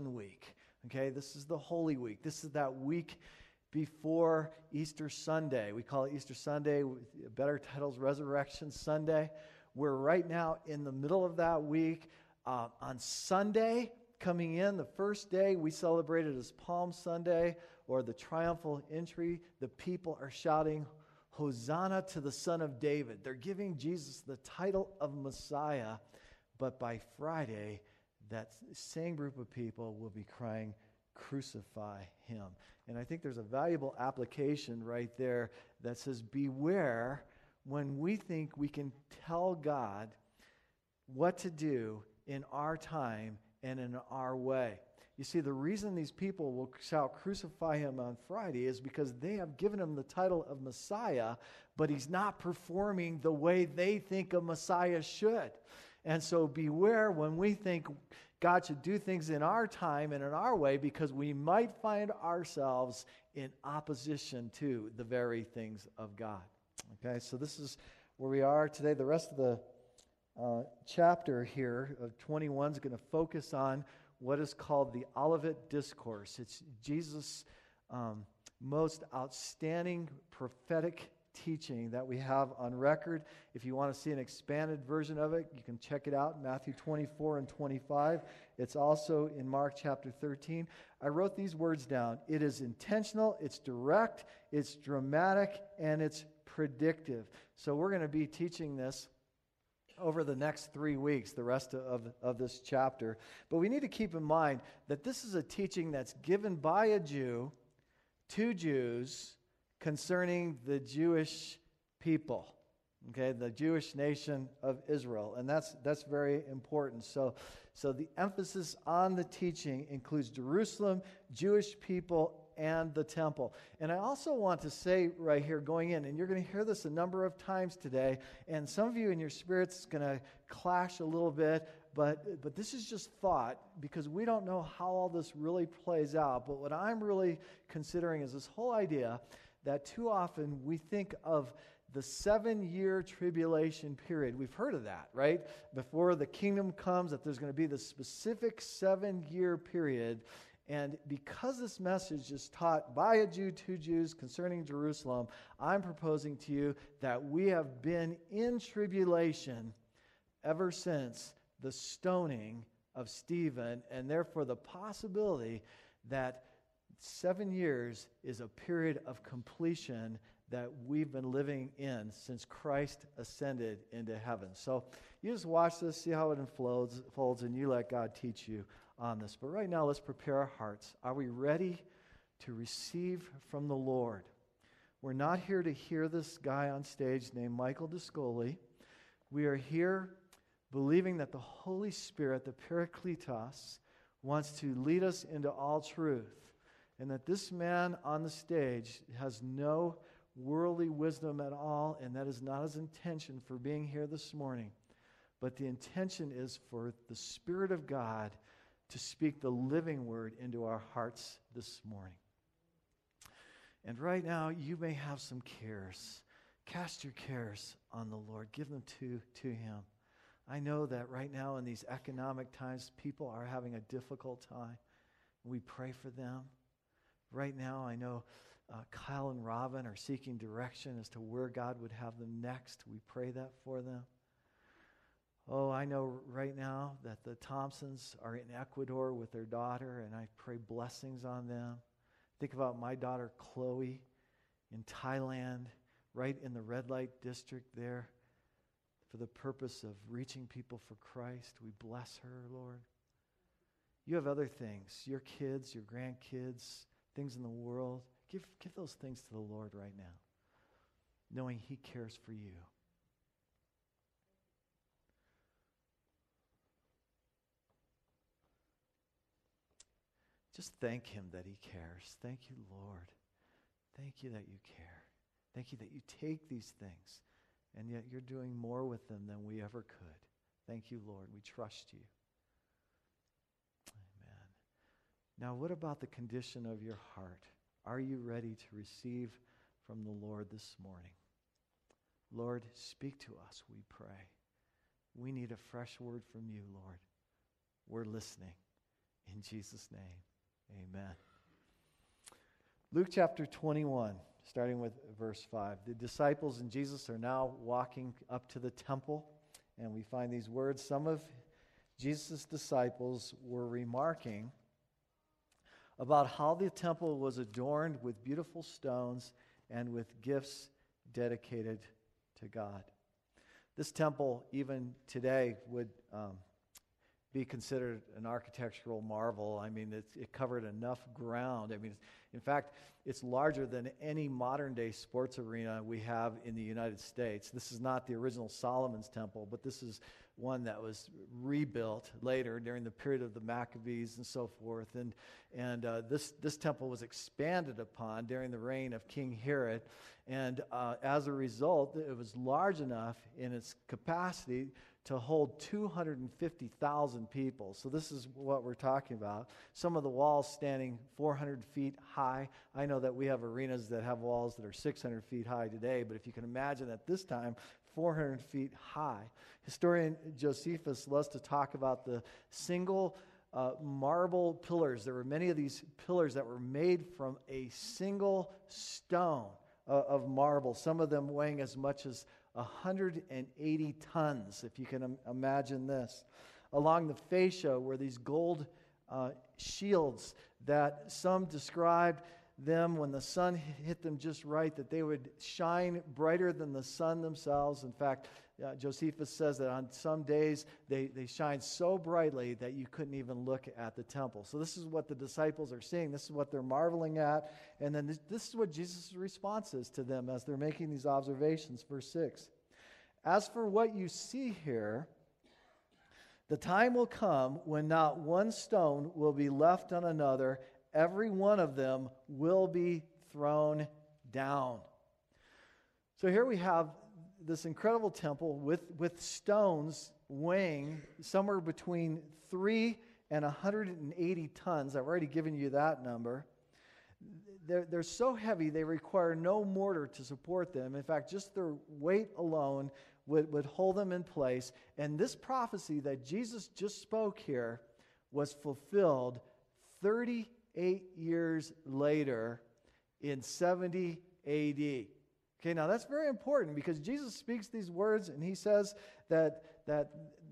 week. Okay, this is the Holy Week. This is that week before Easter Sunday. We call it Easter Sunday. Better titles, Resurrection Sunday. We're right now in the middle of that week. Uh, on Sunday, coming in, the first day, we celebrated as Palm Sunday or the triumphal entry. The people are shouting, Hosanna to the Son of David. They're giving Jesus the title of Messiah. But by Friday, that same group of people will be crying, Crucify him. And I think there's a valuable application right there that says, Beware when we think we can tell God what to do in our time and in our way. You see, the reason these people will shall crucify him on Friday is because they have given him the title of Messiah, but he's not performing the way they think a Messiah should. And so beware when we think God should do things in our time and in our way because we might find ourselves in opposition to the very things of God. Okay, so this is where we are today. The rest of the uh, chapter here of 21 is going to focus on what is called the Olivet Discourse. It's Jesus' um, most outstanding prophetic teaching that we have on record. If you want to see an expanded version of it, you can check it out Matthew 24 and 25. It's also in Mark chapter 13. I wrote these words down. It is intentional, it's direct, it's dramatic, and it's predictive. So we're going to be teaching this over the next three weeks, the rest of, of this chapter. But we need to keep in mind that this is a teaching that's given by a Jew to Jews concerning the Jewish people, okay, the Jewish nation of Israel. And that's, that's very important. So, so the emphasis on the teaching includes Jerusalem, Jewish people, and the temple. And I also want to say right here going in, and you're going to hear this a number of times today, and some of you in your spirits is going to clash a little bit, but, but this is just thought because we don't know how all this really plays out. But what I'm really considering is this whole idea that too often we think of the seven year tribulation period. We've heard of that, right? Before the kingdom comes, that there's going to be the specific seven year period. And because this message is taught by a Jew to Jews concerning Jerusalem, I'm proposing to you that we have been in tribulation ever since the stoning of Stephen, and therefore the possibility that seven years is a period of completion that we've been living in since Christ ascended into heaven. So you just watch this, see how it unfolds, folds, and you let God teach you on this. But right now, let's prepare our hearts. Are we ready to receive from the Lord? We're not here to hear this guy on stage named Michael Discoli. We are here believing that the Holy Spirit, the Parakletos, wants to lead us into all truth and that this man on the stage has no worldly wisdom at all, and that is not his intention for being here this morning. But the intention is for the Spirit of God to speak the living word into our hearts this morning. And right now, you may have some cares. Cast your cares on the Lord, give them to, to Him. I know that right now, in these economic times, people are having a difficult time. We pray for them. Right now, I know uh, Kyle and Robin are seeking direction as to where God would have them next. We pray that for them. Oh, I know right now that the Thompsons are in Ecuador with their daughter, and I pray blessings on them. Think about my daughter Chloe in Thailand, right in the red light district there, for the purpose of reaching people for Christ. We bless her, Lord. You have other things your kids, your grandkids, things in the world, give, give those things to the Lord right now, knowing He cares for you. Just thank Him that He cares. Thank you, Lord. Thank you that you care. Thank you that you take these things and yet you're doing more with them than we ever could. Thank you, Lord. We trust you. Now, what about the condition of your heart? Are you ready to receive from the Lord this morning? Lord, speak to us, we pray. We need a fresh word from you, Lord. We're listening. In Jesus' name, amen. Luke chapter 21, starting with verse 5. The disciples and Jesus are now walking up to the temple, and we find these words. Some of Jesus' disciples were remarking about how the temple was adorned with beautiful stones and with gifts dedicated to God. This temple, even today, would um, be considered an architectural marvel. I mean, it, it covered enough ground. I mean, in fact, it's larger than any modern day sports arena we have in the United States. This is not the original Solomon's temple, but this is one that was rebuilt later during the period of the Maccabees and so forth. And, and uh, this, this temple was expanded upon during the reign of King Herod. And uh, as a result, it was large enough in its capacity to hold 250,000 people. So, this is what we're talking about. Some of the walls standing 400 feet high. I know that we have arenas that have walls that are 600 feet high today, but if you can imagine at this time, 400 feet high. Historian Josephus loves to talk about the single uh, marble pillars. There were many of these pillars that were made from a single stone uh, of marble, some of them weighing as much as 180 tons, if you can Im- imagine this. Along the fascia were these gold uh, shields that some described them when the sun hit them just right, that they would shine brighter than the sun themselves. In fact, uh, Josephus says that on some days they, they shine so brightly that you couldn't even look at the temple. So, this is what the disciples are seeing. This is what they're marveling at. And then this, this is what Jesus' response is to them as they're making these observations. Verse 6 As for what you see here, the time will come when not one stone will be left on another, every one of them will be thrown down. So here we have this incredible temple with, with stones weighing somewhere between 3 and 180 tons. I've already given you that number. They're, they're so heavy, they require no mortar to support them. In fact, just their weight alone would, would hold them in place. And this prophecy that Jesus just spoke here was fulfilled 38 years later in 70 AD. Okay, now that's very important because Jesus speaks these words and he says that, that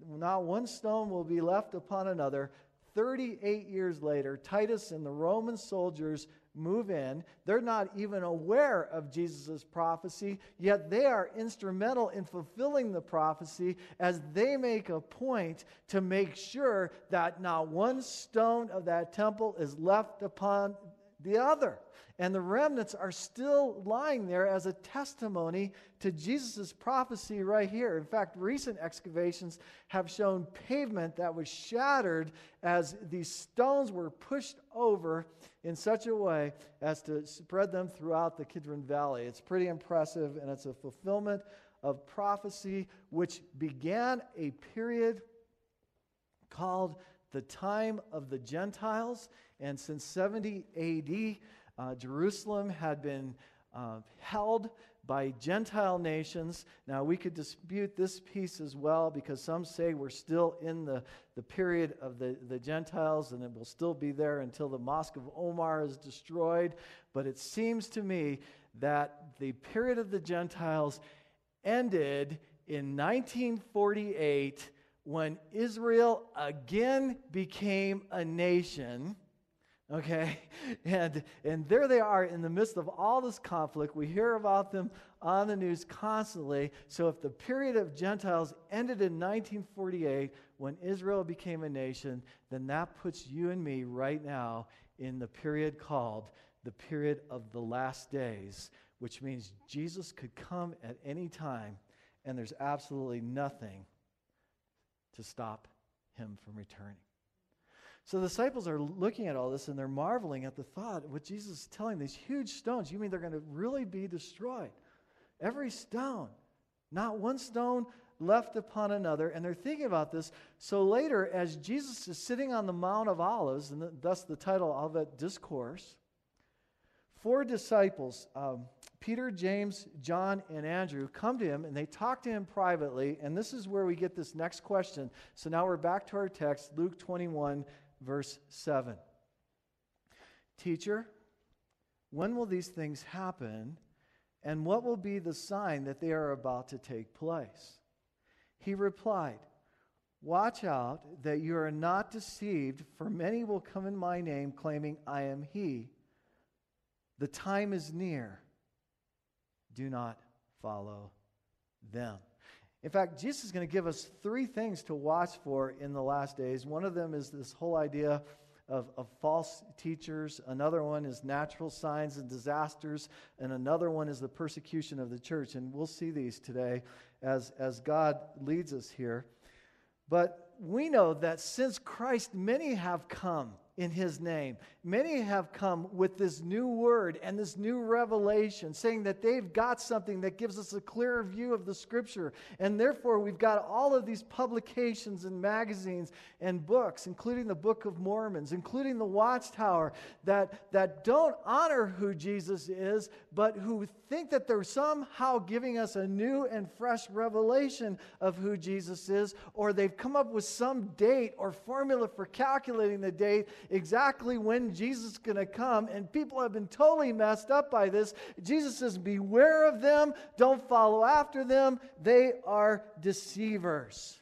not one stone will be left upon another. 38 years later, Titus and the Roman soldiers move in. They're not even aware of Jesus' prophecy, yet they are instrumental in fulfilling the prophecy as they make a point to make sure that not one stone of that temple is left upon the other. And the remnants are still lying there as a testimony to Jesus' prophecy right here. In fact, recent excavations have shown pavement that was shattered as these stones were pushed over in such a way as to spread them throughout the Kidron Valley. It's pretty impressive, and it's a fulfillment of prophecy which began a period called the time of the Gentiles. And since 70 AD, uh, Jerusalem had been uh, held by Gentile nations. Now, we could dispute this piece as well because some say we're still in the, the period of the, the Gentiles and it will still be there until the Mosque of Omar is destroyed. But it seems to me that the period of the Gentiles ended in 1948 when Israel again became a nation okay? And and there they are in the midst of all this conflict. We hear about them on the news constantly. So if the period of gentiles ended in 1948 when israel became a nation then that puts you and me right now in the period called the period of the last days which means jesus could come at any time and there's absolutely nothing to stop him from returning so the disciples are looking at all this and they're marveling at the thought what Jesus is telling these huge stones. You mean they're going to really be destroyed? Every stone, not one stone left upon another. And they're thinking about this. So later, as Jesus is sitting on the Mount of Olives, and thus the title of that discourse, four disciples, um, Peter, James, John, and Andrew, come to him and they talk to him privately. And this is where we get this next question. So now we're back to our text, Luke 21, verse 7. Teacher, when will these things happen, and what will be the sign that they are about to take place? He replied, Watch out that you are not deceived, for many will come in my name, claiming, I am he. The time is near. Do not follow them. In fact, Jesus is going to give us three things to watch for in the last days. One of them is this whole idea of, of false teachers, another one is natural signs and disasters, and another one is the persecution of the church. And we'll see these today as, as God leads us here. But we know that since Christ, many have come in his name. Many have come with this new word and this new revelation, saying that they've got something that gives us a clearer view of the scripture. And therefore, we've got all of these publications and magazines and books, including the Book of Mormons, including the Watchtower, that, that don't honor who Jesus is, but who think that they're somehow giving us a new and fresh revelation of who Jesus is, or they've come up with some date or formula for calculating the date exactly when Jesus is going to come, and people have been totally messed up by this. Jesus says, Beware of them, don't follow after them, they are deceivers.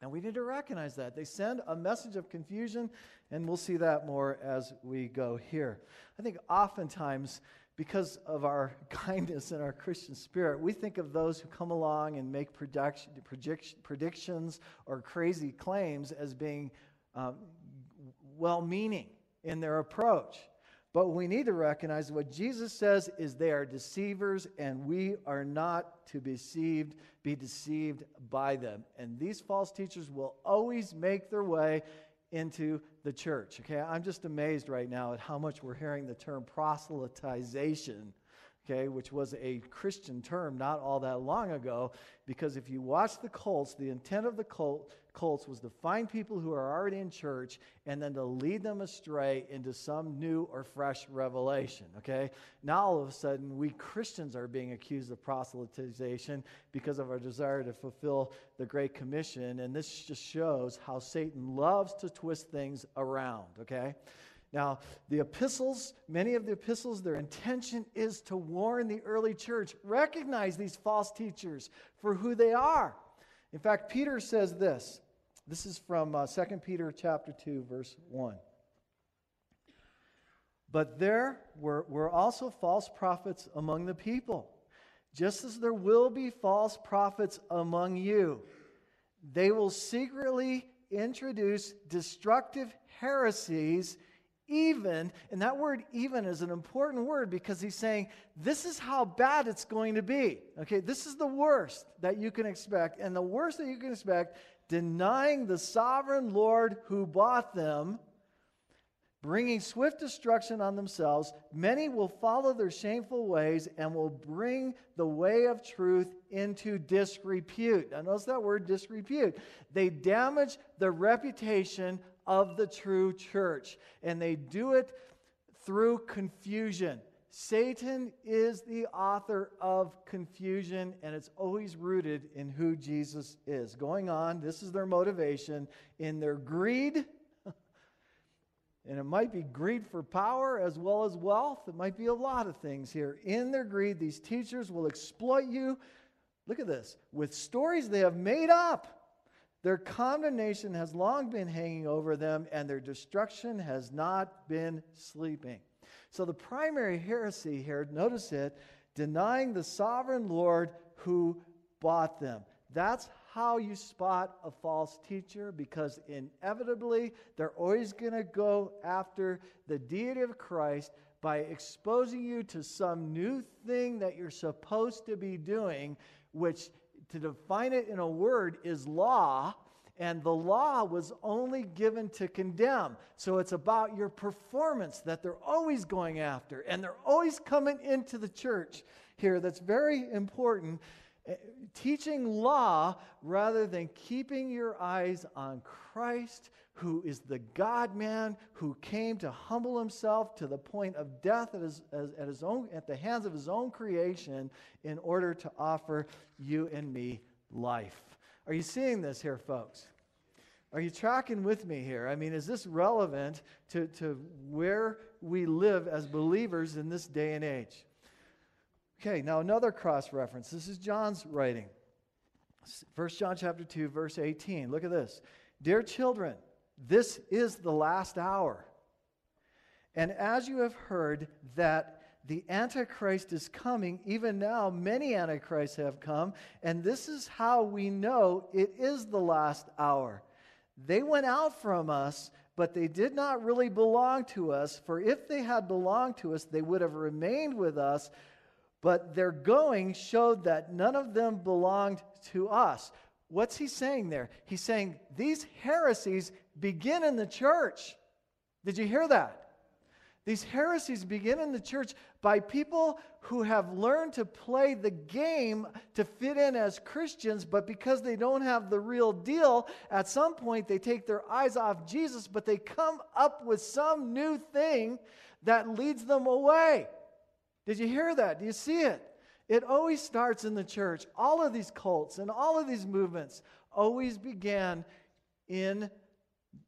And we need to recognize that. They send a message of confusion, and we'll see that more as we go here. I think oftentimes because of our kindness and our Christian spirit, we think of those who come along and make prediction, predictions or crazy claims as being um, well meaning in their approach. But we need to recognize what Jesus says is they are deceivers, and we are not to be deceived, be deceived by them. And these false teachers will always make their way into the church. Okay, I'm just amazed right now at how much we're hearing the term proselytization, okay, which was a Christian term not all that long ago. Because if you watch the cults, the intent of the cult cults was to find people who are already in church and then to lead them astray into some new or fresh revelation. Okay? Now all of a sudden, we Christians are being accused of proselytization because of our desire to fulfill the Great Commission. And this just shows how Satan loves to twist things around. Okay? Now, the epistles, many of the epistles, their intention is to warn the early church recognize these false teachers for who they are. In fact, Peter says this this is from uh, 2 Peter chapter 2, verse 1. But there were, were also false prophets among the people, just as there will be false prophets among you. They will secretly introduce destructive heresies, even, and that word even is an important word because he's saying this is how bad it's going to be. Okay, this is the worst that you can expect. And the worst that you can expect denying the sovereign Lord who bought them, bringing swift destruction on themselves. Many will follow their shameful ways and will bring the way of truth into disrepute. Now, notice that word disrepute. They damage the reputation of the true church, and they do it through confusion. Satan is the author of confusion, and it's always rooted in who Jesus is. Going on, this is their motivation in their greed, and it might be greed for power as well as wealth. It might be a lot of things here. In their greed, these teachers will exploit you. Look at this with stories they have made up. Their condemnation has long been hanging over them, and their destruction has not been sleeping. So the primary heresy here, notice it, denying the sovereign Lord who bought them. That's how you spot a false teacher because inevitably they're always going to go after the deity of Christ by exposing you to some new thing that you're supposed to be doing, which to define it in a word is law and the law was only given to condemn. So it's about your performance that they're always going after, and they're always coming into the church here. That's very important. Eh, teaching law rather than keeping your eyes on Christ, who is the God man who came to humble himself to the point of death at, his, at, his own, at the hands of his own creation in order to offer you and me life. Are you seeing this here, folks? Are you tracking with me here? I mean, is this relevant to, to where we live as believers in this day and age? Okay, now another cross reference. This is John's writing. 1 John chapter 2 verse 18. Look at this. Dear children, this is the last hour. And as you have heard that the Antichrist is coming, even now many Antichrists have come, and this is how we know it is the last hour. They went out from us, but they did not really belong to us, for if they had belonged to us, they would have remained with us. But their going showed that none of them belonged to us. What's he saying there? He's saying these heresies begin in the church. Did you hear that? These heresies begin in the church by people who have learned to play the game to fit in as Christians, but because they don't have the real deal, at some point they take their eyes off Jesus, but they come up with some new thing that leads them away. Did you hear that? Do you see it? It always starts in the church. All of these cults and all of these movements always began in,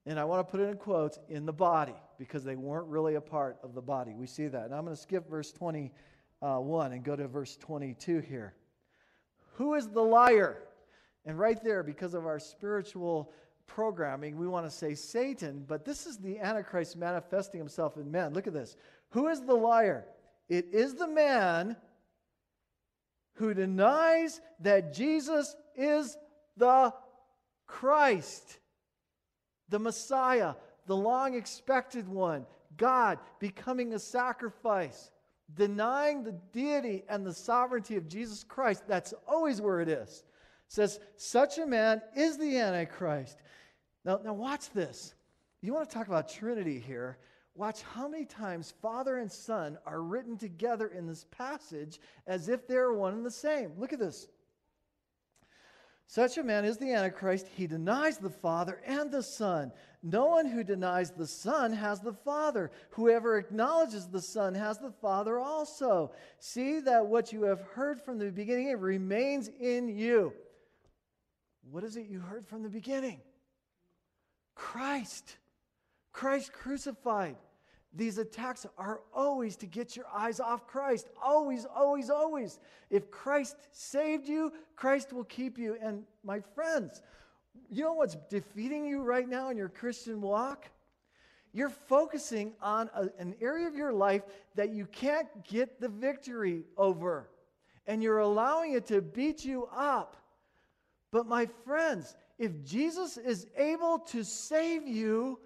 and I want to put it in quotes, in the body, because they weren't really a part of the body. We see that. And I'm going to skip verse 21 and go to verse 22 here. Who is the liar? And right there, because of our spiritual programming, we want to say Satan, but this is the Antichrist manifesting himself in men. Look at this. Who is the liar? It is the man who denies that Jesus is the Christ, the Messiah, the long expected one, God becoming a sacrifice, denying the deity and the sovereignty of Jesus Christ. That's always where it is. It says, such a man is the Antichrist. Now, now watch this. You want to talk about Trinity here. Watch how many times Father and Son are written together in this passage as if they're one and the same. Look at this. Such a man is the Antichrist. He denies the Father and the Son. No one who denies the Son has the Father. Whoever acknowledges the Son has the Father also. See that what you have heard from the beginning remains in you. What is it you heard from the beginning? Christ. Christ crucified. These attacks are always to get your eyes off Christ. Always, always, always. If Christ saved you, Christ will keep you. And my friends, you know what's defeating you right now in your Christian walk? You're focusing on a, an area of your life that you can't get the victory over. And you're allowing it to beat you up. But my friends, if Jesus is able to save you,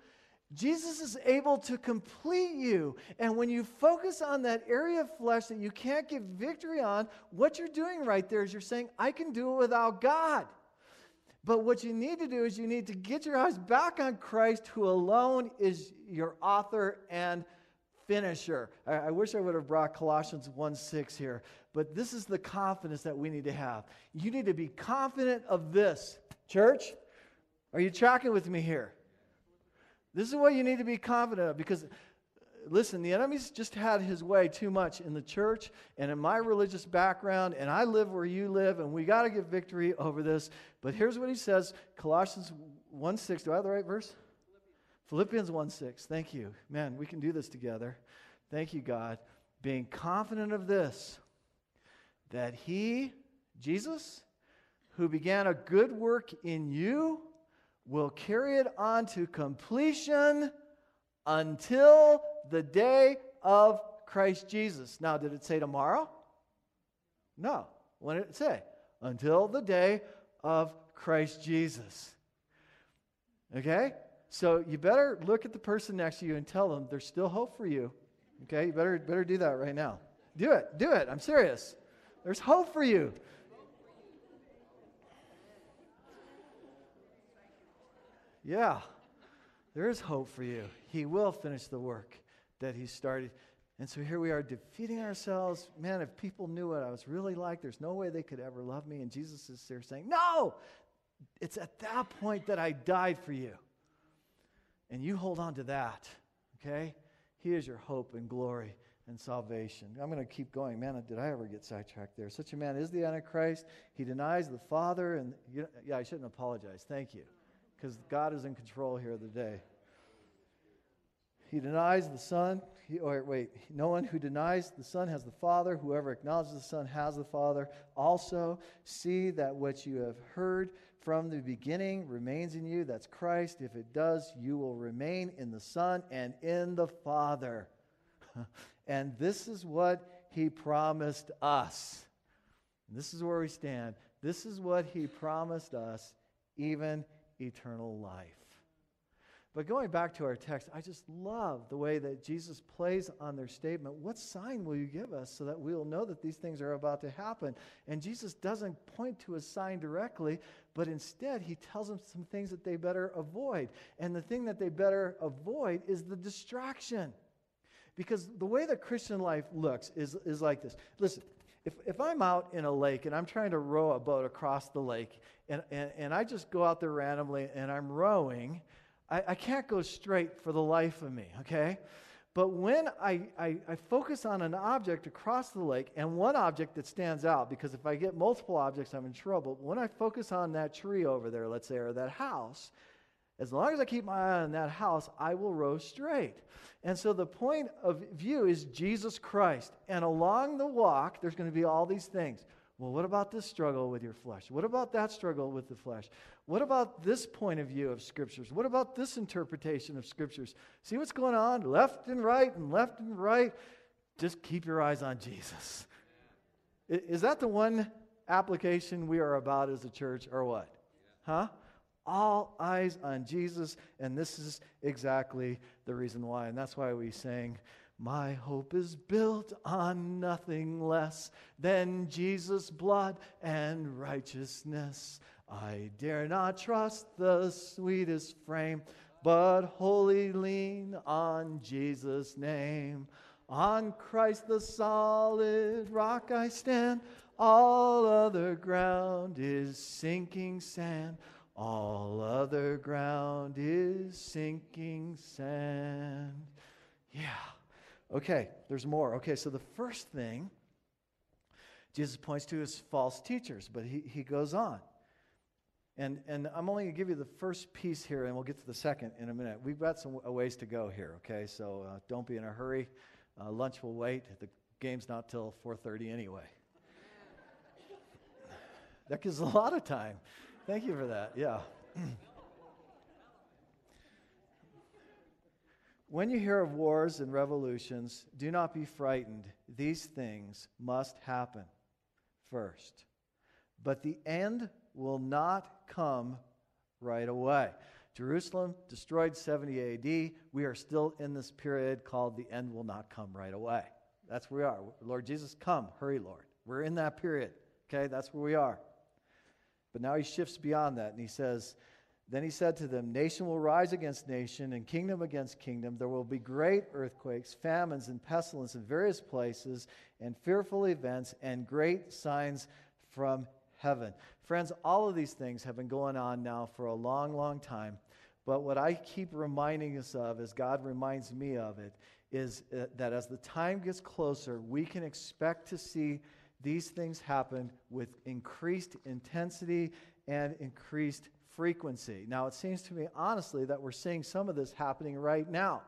Jesus is able to complete you. And when you focus on that area of flesh that you can't get victory on, what you're doing right there is you're saying, I can do it without God. But what you need to do is you need to get your eyes back on Christ, who alone is your author and finisher. I, I wish I would have brought Colossians 1 6 here, but this is the confidence that we need to have. You need to be confident of this. Church, are you tracking with me here? This is what you need to be confident of because, listen, the enemy's just had his way too much in the church and in my religious background, and I live where you live, and we got to get victory over this. But here's what he says Colossians 1 6. Do I have the right verse? Philippians 1 6. Thank you. Man, we can do this together. Thank you, God. Being confident of this, that he, Jesus, who began a good work in you, will carry it on to completion until the day of Christ Jesus. Now, did it say tomorrow? No. What did it say? Until the day of Christ Jesus. Okay? So you better look at the person next to you and tell them there's still hope for you. Okay? You better, better do that right now. Do it. Do it. I'm serious. There's hope for you. Yeah, there is hope for you. He will finish the work that He started. And so here we are defeating ourselves. Man, if people knew what I was really like, there's no way they could ever love me. And Jesus is there saying, No, it's at that point that I died for you. And you hold on to that, okay? He is your hope and glory and salvation. I'm going to keep going. Man, did I ever get sidetracked there? Such a man is the Antichrist. He denies the Father. And, yeah, I shouldn't apologize. Thank you because God is in control here today. He denies the Son. He, or wait, no one who denies the Son has the Father. Whoever acknowledges the Son has the Father. Also, see that what you have heard from the beginning remains in you. That's Christ. If it does, you will remain in the Son and in the Father. and this is what He promised us. This is where we stand. This is what He promised us, even eternal life. But going back to our text, I just love the way that Jesus plays on their statement. What sign will you give us so that we'll know that these things are about to happen? And Jesus doesn't point to a sign directly, but instead he tells them some things that they better avoid. And the thing that they better avoid is the distraction. Because the way that Christian life looks is, is like this. Listen, if, if I'm out in a lake and I'm trying to row a boat across the lake, and, and, and I just go out there randomly and I'm rowing, I, I can't go straight for the life of me, okay? But when I, I, I, focus on an object across the lake and one object that stands out, because if I get multiple objects, I'm in trouble. When I focus on that tree over there, let's say, or that house, as long as I keep my eye on that house, I will row straight. And so the point of view is Jesus Christ. And along the walk, there's going to be all these things. Well, what about this struggle with your flesh? What about that struggle with the flesh? What about this point of view of scriptures? What about this interpretation of scriptures? See what's going on left and right and left and right. Just keep your eyes on Jesus. Is that the one application we are about as a church or what? Huh? All eyes on Jesus, and this is exactly the reason why. And that's why we sang, My hope is built on nothing less than Jesus' blood and righteousness. I dare not trust the sweetest frame, but wholly lean on Jesus' name. On Christ the solid rock I stand, all other ground is sinking sand. All other ground is sinking sand. Yeah. Okay, there's more. Okay, so the first thing Jesus points to is false teachers, but he, he goes on. And, and I'm only going to give you the first piece here, and we'll get to the second in a minute. We've got some ways to go here, okay? So uh, don't be in a hurry. Uh, lunch will wait. The game's not till 4:30 anyway. that gives a lot of time. Thank you for that. Yeah. when you hear of wars and revolutions, do not be frightened. These things must happen first. But the end will not come right away. Jerusalem destroyed 70 AD. We are still in this period called the end will not come right away. That's where we are. Lord Jesus, come. Hurry, Lord. We're in that period. Okay, that's where we are. But now he shifts beyond that and he says, Then he said to them, Nation will rise against nation and kingdom against kingdom. There will be great earthquakes, famines, and pestilence in various places, and fearful events, and great signs from heaven. Friends, all of these things have been going on now for a long, long time. But what I keep reminding us of, as God reminds me of it, is uh, that as the time gets closer, we can expect to see these things happen with increased intensity and increased frequency. Now, it seems to me, honestly, that we're seeing some of this happening right now.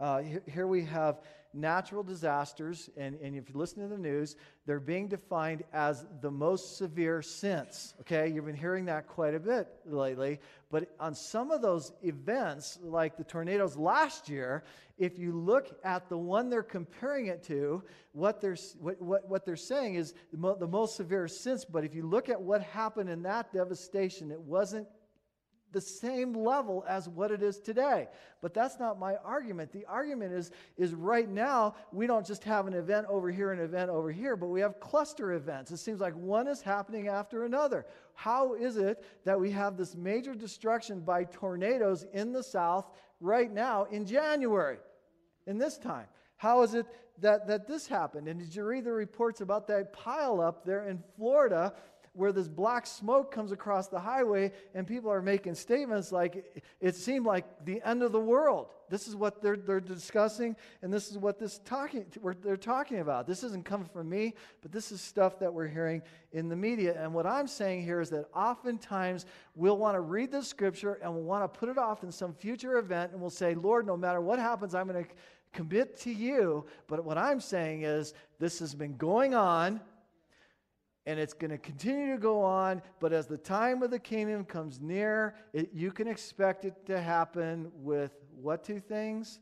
Uh, here, here, we have natural disasters, and, and if you listen to the news, they're being defined as the most severe since. Okay, you've been hearing that quite a bit lately. But on some of those events, like the tornadoes last year, if you look at the one they're comparing it to, what they're, what, what, what they're saying is the, mo- the most severe since. But if you look at what happened in that devastation, it wasn't the same level as what it is today. But that's not my argument. The argument is, is right now, we don't just have an event over here, an event over here, but we have cluster events. It seems like one is happening after another. How is it that we have this major destruction by tornadoes in the south right now in January, in this time? How is it that, that this happened? And did you read the reports about that pile up there in Florida where this black smoke comes across the highway and people are making statements like it seemed like the end of the world. This is what they're, they're discussing, and this is what this talking, they're talking about. This isn't coming from me, but this is stuff that we're hearing in the media. And what I'm saying here is that oftentimes we'll want to read the scripture and we'll want to put it off in some future event, and we'll say, Lord, no matter what happens, I'm going to commit to you. But what I'm saying is, this has been going on and it's going to continue to go on. But as the time of the kingdom comes near, it, you can expect it to happen with what two things?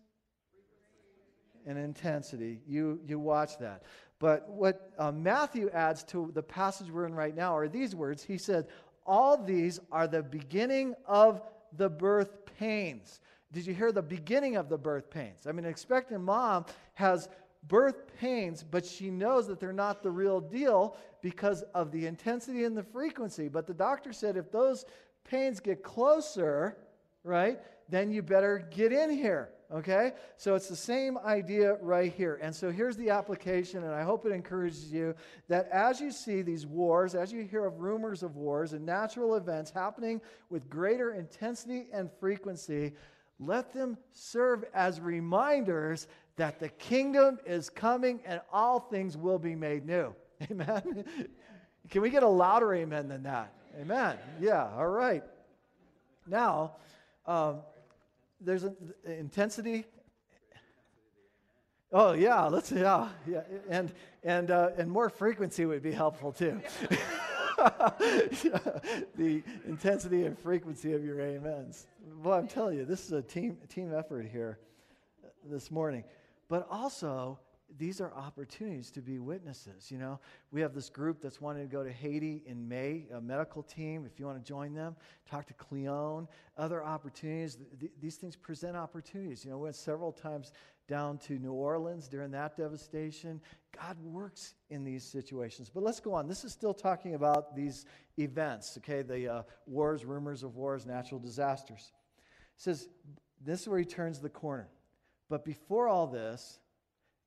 And intensity. You, you watch that. But what uh, Matthew adds to the passage we're in right now are these words. He said, All these are the beginning of the birth pains. Did you hear the beginning of the birth pains? I mean, an expectant mom has birth pains, but she knows that they're not the real deal because of the intensity and the frequency. But the doctor said if those pains get closer, right, then you better get in here. Okay? So it's the same idea right here. And so here's the application, and I hope it encourages you that as you see these wars, as you hear of rumors of wars and natural events happening with greater intensity and frequency, let them serve as reminders that the kingdom is coming and all things will be made new. Amen. Can we get a louder amen than that? Amen. Yeah, all right. Now, um, there's an intensity. Oh yeah, let's yeah yeah, and and uh, and more frequency would be helpful too. the intensity and frequency of your amens. Well, I'm telling you, this is a team team effort here this morning but also these are opportunities to be witnesses. You know, we have this group that's wanting to go to Haiti in May, a medical team. If you want to join them, talk to Cleone. Other opportunities. Th- these things present opportunities. You know, we went several times down to New Orleans during that devastation. God works in these situations. But let's go on. This is still talking about these events, okay? The uh, wars, rumors of wars, natural disasters. It says, this is where he turns the corner. But before all this,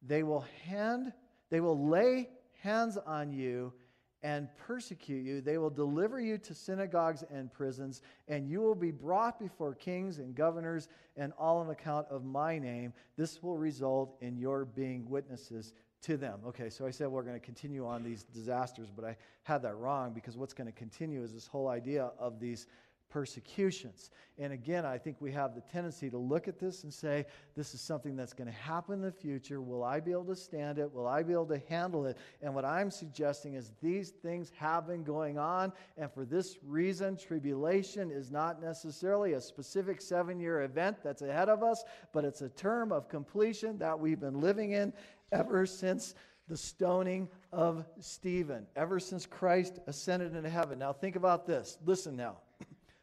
they will hand, they will lay hands on you and persecute you. They will deliver you to synagogues and prisons, and you will be brought before kings and governors, and all on account of my name. This will result in your being witnesses to them. Okay, so I said we're going to continue on these disasters, but I had that wrong because what's going to continue is this whole idea of these persecutions. And again, I think we have the tendency to look at this and say, this is something that's going to happen in the future. Will I be able to stand it? Will I be able to handle it? And what I'm suggesting is these things have been going on. And for this reason, tribulation is not necessarily a specific seven year event that's ahead of us, but it's a term of completion that we've been living in ever since the stoning of Stephen, ever since Christ ascended into heaven. Now, think about this. Listen now.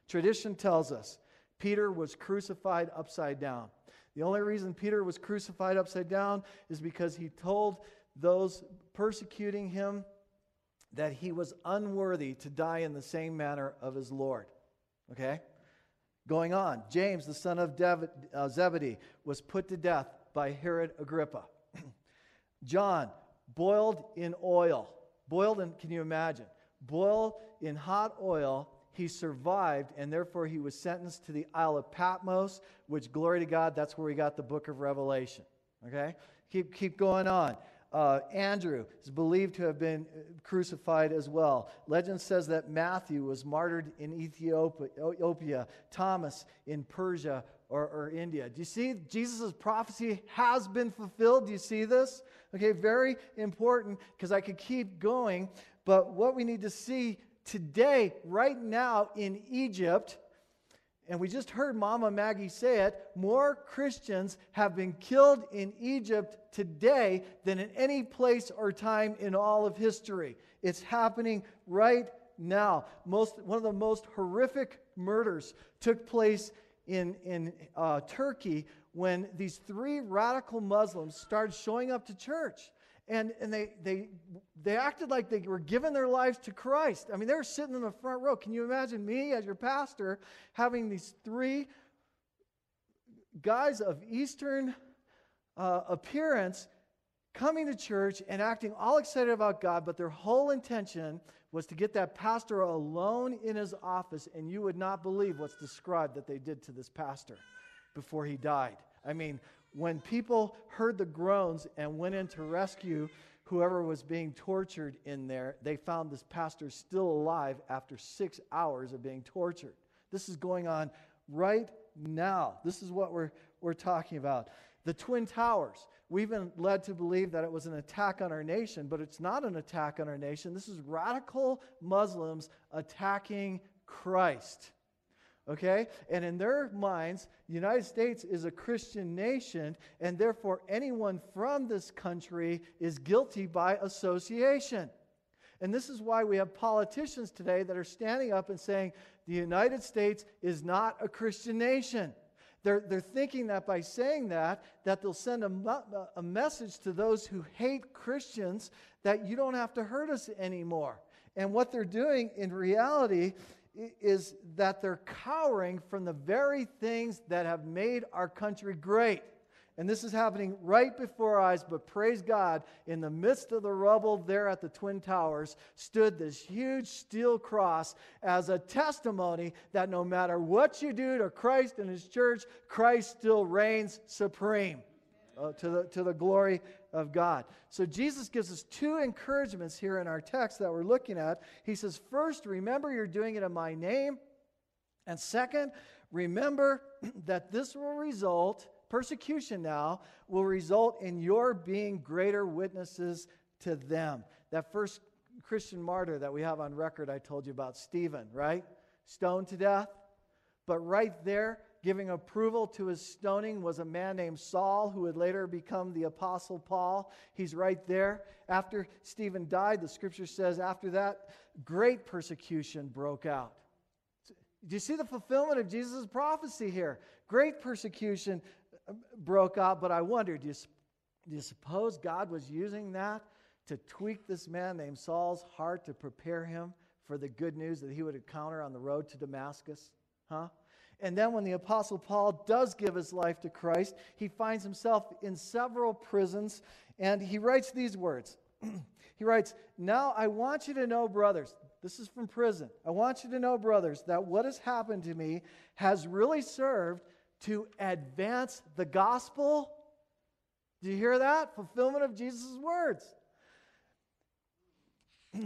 Tradition tells us Peter was crucified upside down. The only reason Peter was crucified upside down is because he told those persecuting him that he was unworthy to die in the same manner of his Lord. Okay? Going on, James, the son of uh, Zebedee, was put to death by Herod Agrippa. John, boiled in oil. Boiled in, can you imagine? Boiled in hot oil he survived, and therefore he was sentenced to the Isle of Patmos, which, glory to God, that's where we got the book of Revelation. Okay? Keep, keep going on. Uh, Andrew is believed to have been uh, crucified as well. Legend says that Matthew was martyred in Ethiopia, Thomas in Persia or, or India. Do you see Jesus' prophecy has been fulfilled? Do you see this? Okay, very important because I could keep going, but what we need to see today, right now in Egypt, and we just heard Mama Maggie say it, more Christians have been killed in Egypt today than in any place or time in all of history. It's happening right now. Most, one of the most horrific murders took place in, in uh, Turkey when these three radical Muslims started showing up to church and, and they, they, they acted like they were giving their lives to Christ. I mean, they were sitting in the front row. Can you imagine me as your pastor having these three guys of Eastern uh, appearance coming to church and acting all excited about God, but their whole intention was to get that pastor alone in his office, and you would not believe what's described that they did to this pastor before he died. I mean, when people heard the groans and went in to rescue whoever was being tortured in there, they found this pastor still alive after six hours of being tortured. This is going on right now. This is what we're, we're talking about. The Twin Towers. We've been led to believe that it was an attack on our nation, but it's not an attack on our nation. This is radical Muslims attacking Christ. Okay? And in their minds, the United States is a Christian nation, and therefore anyone from this country is guilty by association. And this is why we have politicians today that are standing up and saying the United States is not a Christian nation. They're, they're thinking that by saying that, that they'll send a, a message to those who hate Christians that you don't have to hurt us anymore. And what they're doing in reality is that they're cowering from the very things that have made our country great. And this is happening right before our eyes, but praise God, in the midst of the rubble there at the Twin Towers stood this huge steel cross as a testimony that no matter what you do to Christ and His church, Christ still reigns supreme uh, to, the, to the glory of God. So Jesus gives us two encouragements here in our text that we're looking at. He says, first, remember you're doing it in my name. And second, remember that this will result persecution now will result in your being greater witnesses to them. That first Christian martyr that we have on record, I told you about, Stephen, right? Stoned to death. But right there, giving approval to his stoning was a man named Saul, who would later become the Apostle Paul. He's right there. After Stephen died, the scripture says, after that, great persecution broke out. Do you see the fulfillment of Jesus' prophecy here? Great persecution uh, broke out, but I wonder do you, do you suppose God was using that to tweak this man named Saul's heart to prepare him for the good news that he would encounter on the road to Damascus? Huh? And then when the Apostle Paul does give his life to Christ, he finds himself in several prisons and he writes these words. he writes, Now I want you to know, brothers, this is from prison. I want you to know, brothers, that what has happened to me has really served to advance the gospel. Do you hear that? Fulfillment of Jesus' words.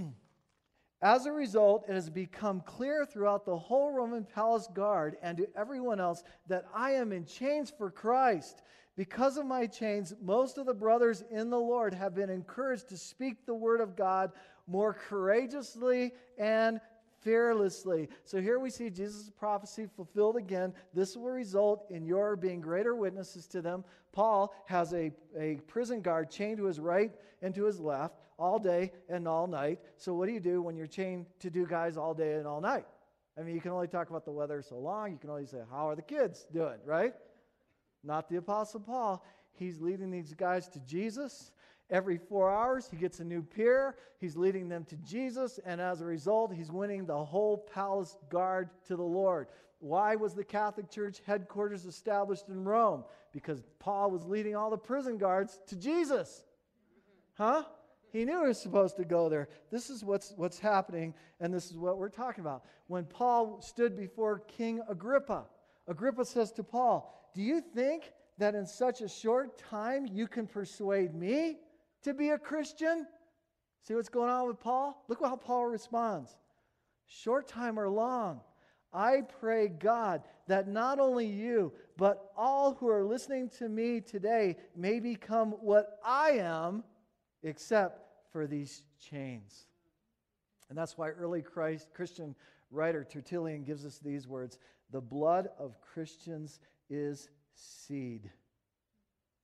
As a result, it has become clear throughout the whole Roman palace guard and to everyone else that I am in chains for Christ. Because of my chains, most of the brothers in the Lord have been encouraged to speak the word of God more courageously and fearlessly. So here we see Jesus' prophecy fulfilled again. This will result in your being greater witnesses to them. Paul has a, a prison guard chained to his right and to his left all day and all night. So what do you do when you're chained to two guys all day and all night? I mean, you can only talk about the weather so long. You can only say, How are the kids doing, right? Not the Apostle Paul. He's leading these guys to Jesus. Every four hours, he gets a new peer. He's leading them to Jesus, and as a result, he's winning the whole palace guard to the Lord. Why was the Catholic Church headquarters established in Rome? Because Paul was leading all the prison guards to Jesus. Huh? He knew he was supposed to go there. This is what's, what's happening, and this is what we're talking about. When Paul stood before King Agrippa, Agrippa says to Paul, Do you think that in such a short time you can persuade me to be a Christian? See what's going on with Paul? Look how Paul responds. Short time or long, I pray God that not only you, but all who are listening to me today may become what I am, except for these chains. And that's why early Christ, Christian writer Tertullian gives us these words The blood of Christians is seed.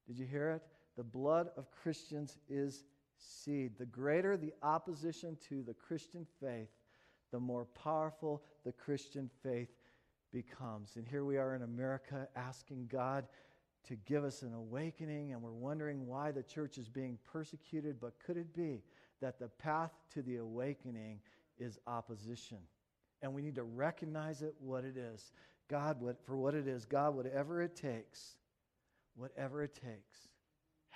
Did you hear it? The blood of Christians is seed. The greater the opposition to the Christian faith, the more powerful the Christian faith becomes. And here we are in America asking God to give us an awakening, and we're wondering why the church is being persecuted. But could it be that the path to the awakening is opposition? And we need to recognize it what it is. God, for what it is, God, whatever it takes, whatever it takes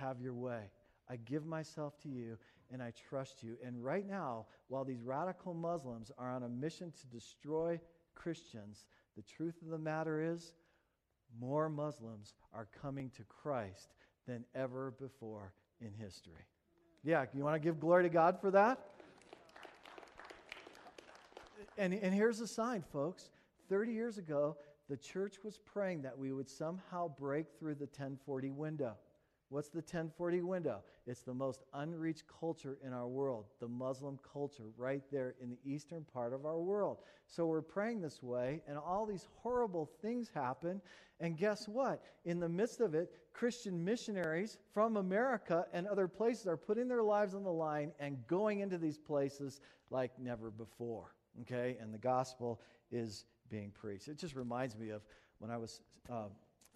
have your way. I give myself to you and I trust you. And right now, while these radical Muslims are on a mission to destroy Christians, the truth of the matter is more Muslims are coming to Christ than ever before in history. Yeah, you want to give glory to God for that? And, and here's a sign, folks. 30 years ago, the church was praying that we would somehow break through the 1040 window. What's the 1040 window? It's the most unreached culture in our world, the Muslim culture, right there in the eastern part of our world. So we're praying this way, and all these horrible things happen. And guess what? In the midst of it, Christian missionaries from America and other places are putting their lives on the line and going into these places like never before. Okay? And the gospel is being preached. It just reminds me of when I was. Uh,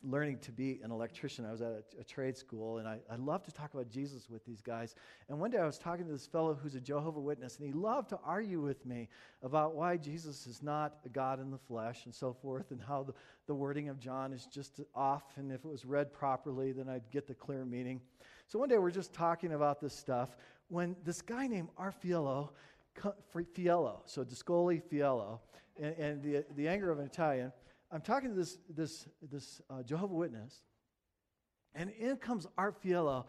learning to be an electrician. I was at a, a trade school, and I, I love to talk about Jesus with these guys. And one day I was talking to this fellow who's a Jehovah Witness, and he loved to argue with me about why Jesus is not a God in the flesh and so forth, and how the, the wording of John is just off. And if it was read properly, then I'd get the clear meaning. So one day we're just talking about this stuff when this guy named Arfiello, Fiello, so Discoli Fiello, and, and the, the anger of an Italian, I'm talking to this, this, this uh, Jehovah Witness, and in comes Art Fiello,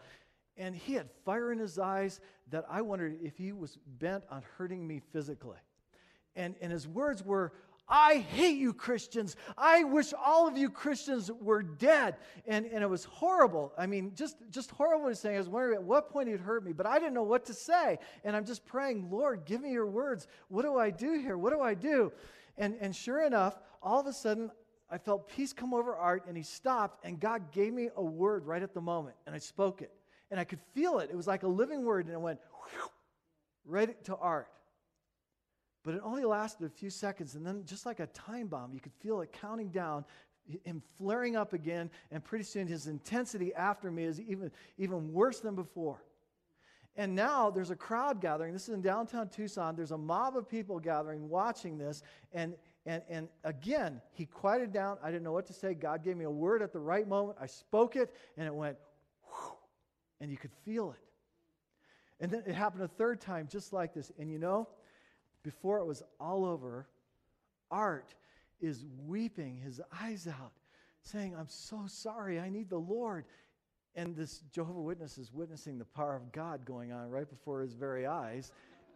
and he had fire in his eyes that I wondered if he was bent on hurting me physically. And, and his words were, I hate you Christians. I wish all of you Christians were dead. And, and it was horrible. I mean, just, just horrible to say. I was wondering at what point he'd hurt me, but I didn't know what to say. And I'm just praying, Lord, give me your words. What do I do here? What do I do? And, and sure enough, all of a sudden, I felt peace come over Art, and he stopped, and God gave me a word right at the moment, and I spoke it. And I could feel it. It was like a living word, and it went whew, right to Art. But it only lasted a few seconds, and then just like a time bomb, you could feel it counting down, him flaring up again, and pretty soon his intensity after me is even, even worse than before. And now there's a crowd gathering. This is in downtown Tucson. There's a mob of people gathering, watching this. And, and, and again, he quieted down. I didn't know what to say. God gave me a word at the right moment. I spoke it, and it went, whew, and you could feel it. And then it happened a third time, just like this. And you know, before it was all over, Art is weeping his eyes out, saying, I'm so sorry. I need the Lord. And this Jehovah Witness is witnessing the power of God going on right before his very eyes.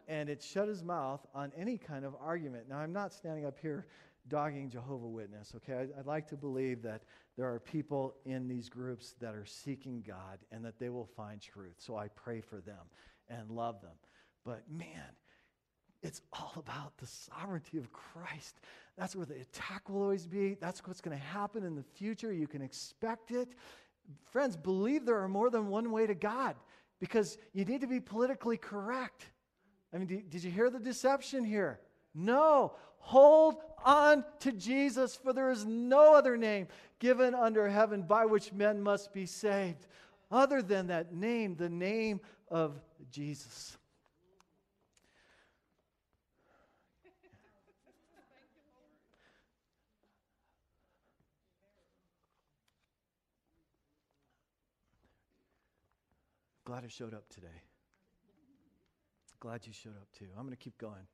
And it shut his mouth on any kind of argument. Now, I'm not standing up here dogging Jehovah Witness, okay? I, would like to believe that there are people in these groups that are seeking God and that they will find truth. So I pray for them and love them. But man, it's all about the sovereignty of Christ. That's where the attack will always be. That's what's going to happen in the future. You can expect it. Friends, believe there are more than one way to God because you need to be politically correct. I mean, did, you hear the deception here? No. Hold on to Jesus, for there is no other name given under heaven by which men must be saved other than that name, the name of Jesus. Glad I showed up today. Glad you showed up too. I'm going to keep going,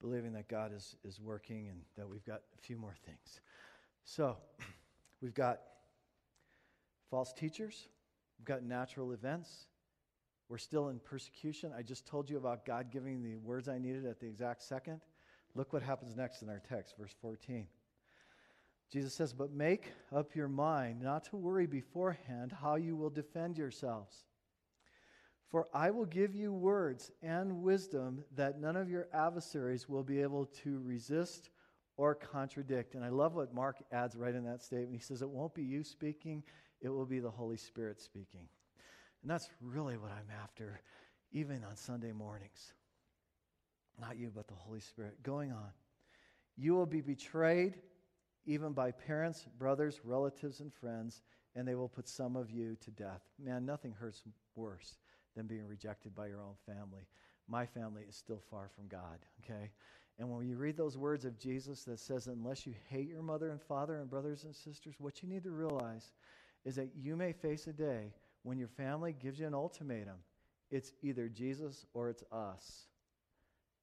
believing that God is, is working and that we've got a few more things. So, we've got false teachers, we've got natural events. We're still in persecution. I just told you about God giving the words I needed at the exact second. Look what happens next in our text, verse 14. Jesus says, But make up your mind not to worry beforehand how you will defend yourselves. For I will give you words and wisdom that none of your adversaries will be able to resist or contradict. And I love what Mark adds right in that statement. He says, It won't be you speaking, it will be the Holy Spirit speaking. And that's really what I'm after, even on Sunday mornings. Not you, but the Holy Spirit. Going on. You will be betrayed even by parents, brothers, relatives, and friends, and they will put some of you to death. Man, nothing hurts worse than being rejected by your own family. My family is still far from God, okay? And when you read those words of Jesus that says, unless you hate your mother and father and brothers and sisters, what you need to realize is that you may face a day when your family gives you an ultimatum, it's either Jesus or it's us.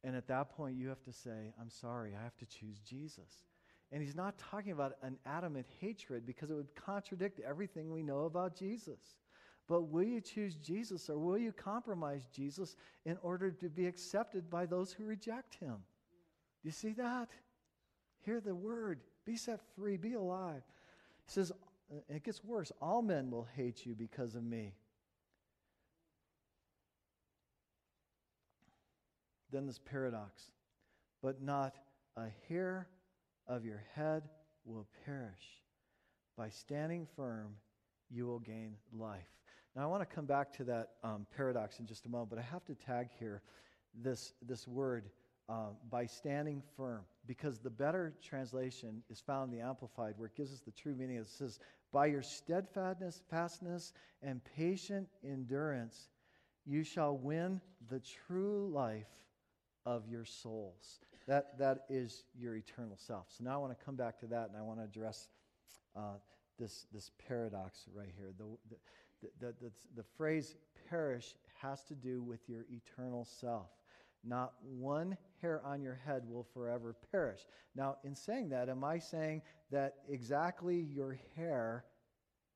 And at that point, you have to say, I'm sorry, I have to choose Jesus. And he's not talking about an adamant hatred because it would contradict everything we know about Jesus. But will you choose Jesus or will you compromise Jesus in order to be accepted by those who reject him? You see that? Hear the word. Be set free. Be alive. He says, uh, it gets worse. All men will hate you because of me. Then this paradox. But not a hair of your head will perish. By standing firm, you will gain life. Now, I want to come back to that um, paradox in just a moment, but I have to tag here this, this word uh, by standing firm, because the better translation is found in the Amplified, where it gives us the true meaning. It says, By your steadfastness fastness, and patient endurance, you shall win the true life of your souls. That, that is your eternal self. So now I want to come back to that, and I want to address uh, this, this paradox right here. The, the, the, the, the phrase perish has to do with your eternal self. Not one hair on your head will forever perish. Now, in saying that, am I saying that exactly your hair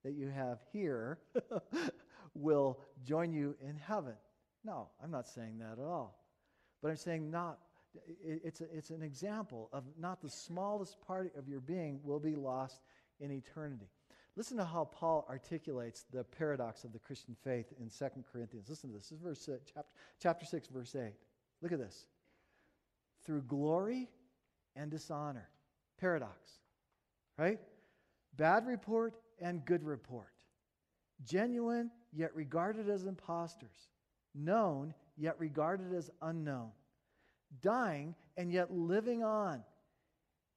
that you have here will join you in heaven? No, I'm not saying that at all. But I'm saying not. It's, a, it's an example of not the smallest part of your being will be lost in eternity. Listen to how Paul articulates the paradox of the Christian faith in 2 Corinthians. Listen to this. This is verse, uh, chapter, chapter 6, verse 8. Look at this. Through glory and dishonor. Paradox. Right? Bad report and good report. Genuine, yet regarded as impostors. Known, yet regarded as unknown. Dying, and yet living on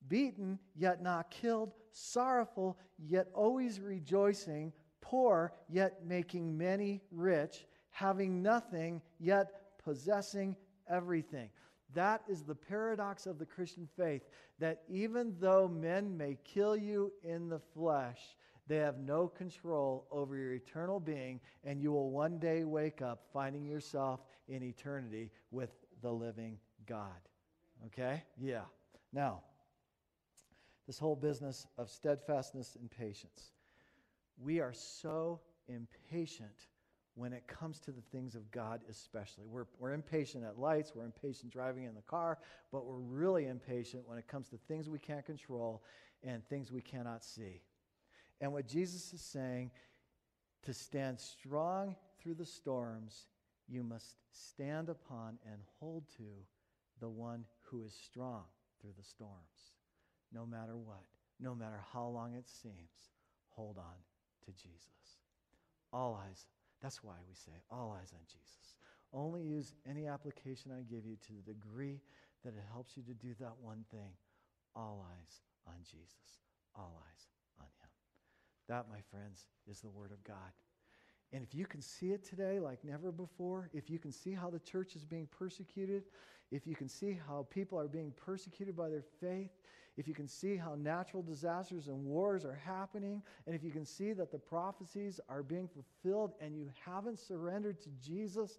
beaten, yet not killed, sorrowful, yet always rejoicing, poor, yet making many rich, having nothing, yet possessing everything. That is the paradox of the Christian faith that even though men may kill you in the flesh, they have no control over your eternal being, and you will one day wake up finding yourself in eternity with the living God. Okay? Yeah. Now, this whole business of steadfastness and patience. We are so impatient when it comes to the things of God, especially. We're, we're impatient at lights, we're impatient driving in the car, but we're really impatient when it comes to things we can't control and things we cannot see. And what Jesus is saying, to stand strong through the storms, you must stand upon and hold to the one who is strong through the storms no matter what, no matter how long it seems, hold on to Jesus. All eyes, that's why we say all eyes on Jesus. Only use any application I give you to the degree that it helps you to do that one thing. All eyes on Jesus. All eyes on Him. That, my friends, is the Word of God. And if you can see it today like never before, if you can see how the church is being persecuted, if you can see how people are being persecuted by their faith, if you can see how natural disasters and wars are happening, and if you can see that the prophecies are being fulfilled and you haven't surrendered to Jesus,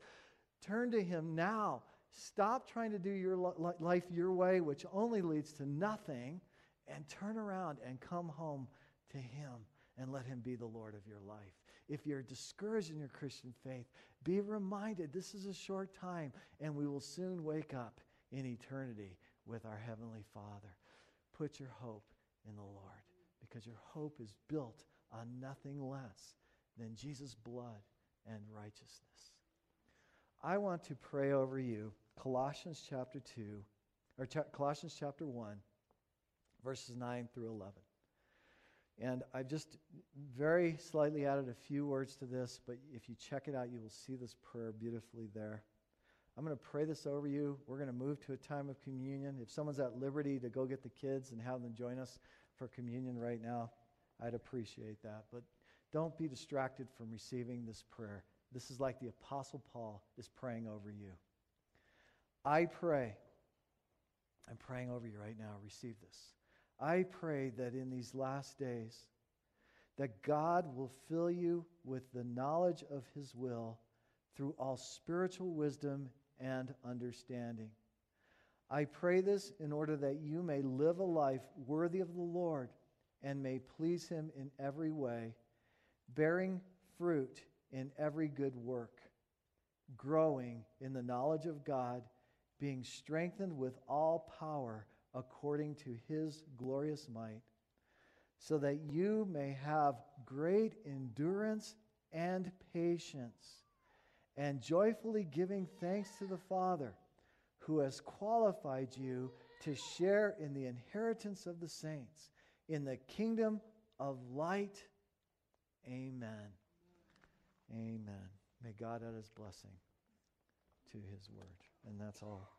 turn to Him now. Stop trying to do your life your way, which only leads to nothing, and turn around and come home to Him and let Him be the Lord of your life. If you're discouraged in your Christian faith, be reminded this is a short time, and we will soon wake up in eternity with our Heavenly Father. Put your hope in the Lord because your hope is built on nothing less than Jesus' blood and righteousness. I want to pray over you Colossians chapter 2 or ch- Colossians chapter 1 verses 9 through 11. And I've just very slightly added a few words to this, but if you check it out, you will see this prayer beautifully there. I'm going to pray this over you. We're going to move to a time of communion. If someone's at liberty to go get the kids and have them join us for communion right now, I'd appreciate that. But don't be distracted from receiving this prayer. This is like the Apostle Paul is praying over you. I pray, I'm praying over you right now. Receive this. I pray that in these last days, that God will fill you with the knowledge of his will through all spiritual wisdom and understanding. I pray this in order that you may live a life worthy of the Lord and may please him in every way, bearing fruit in every good work, growing in the knowledge of God, being strengthened with all power according to his glorious might so that you may have great endurance and patience, and joyfully giving thanks to the Father who has qualified you to share in the inheritance of the saints in the kingdom of light. Amen. Amen. May God add his blessing to his word. And that's all.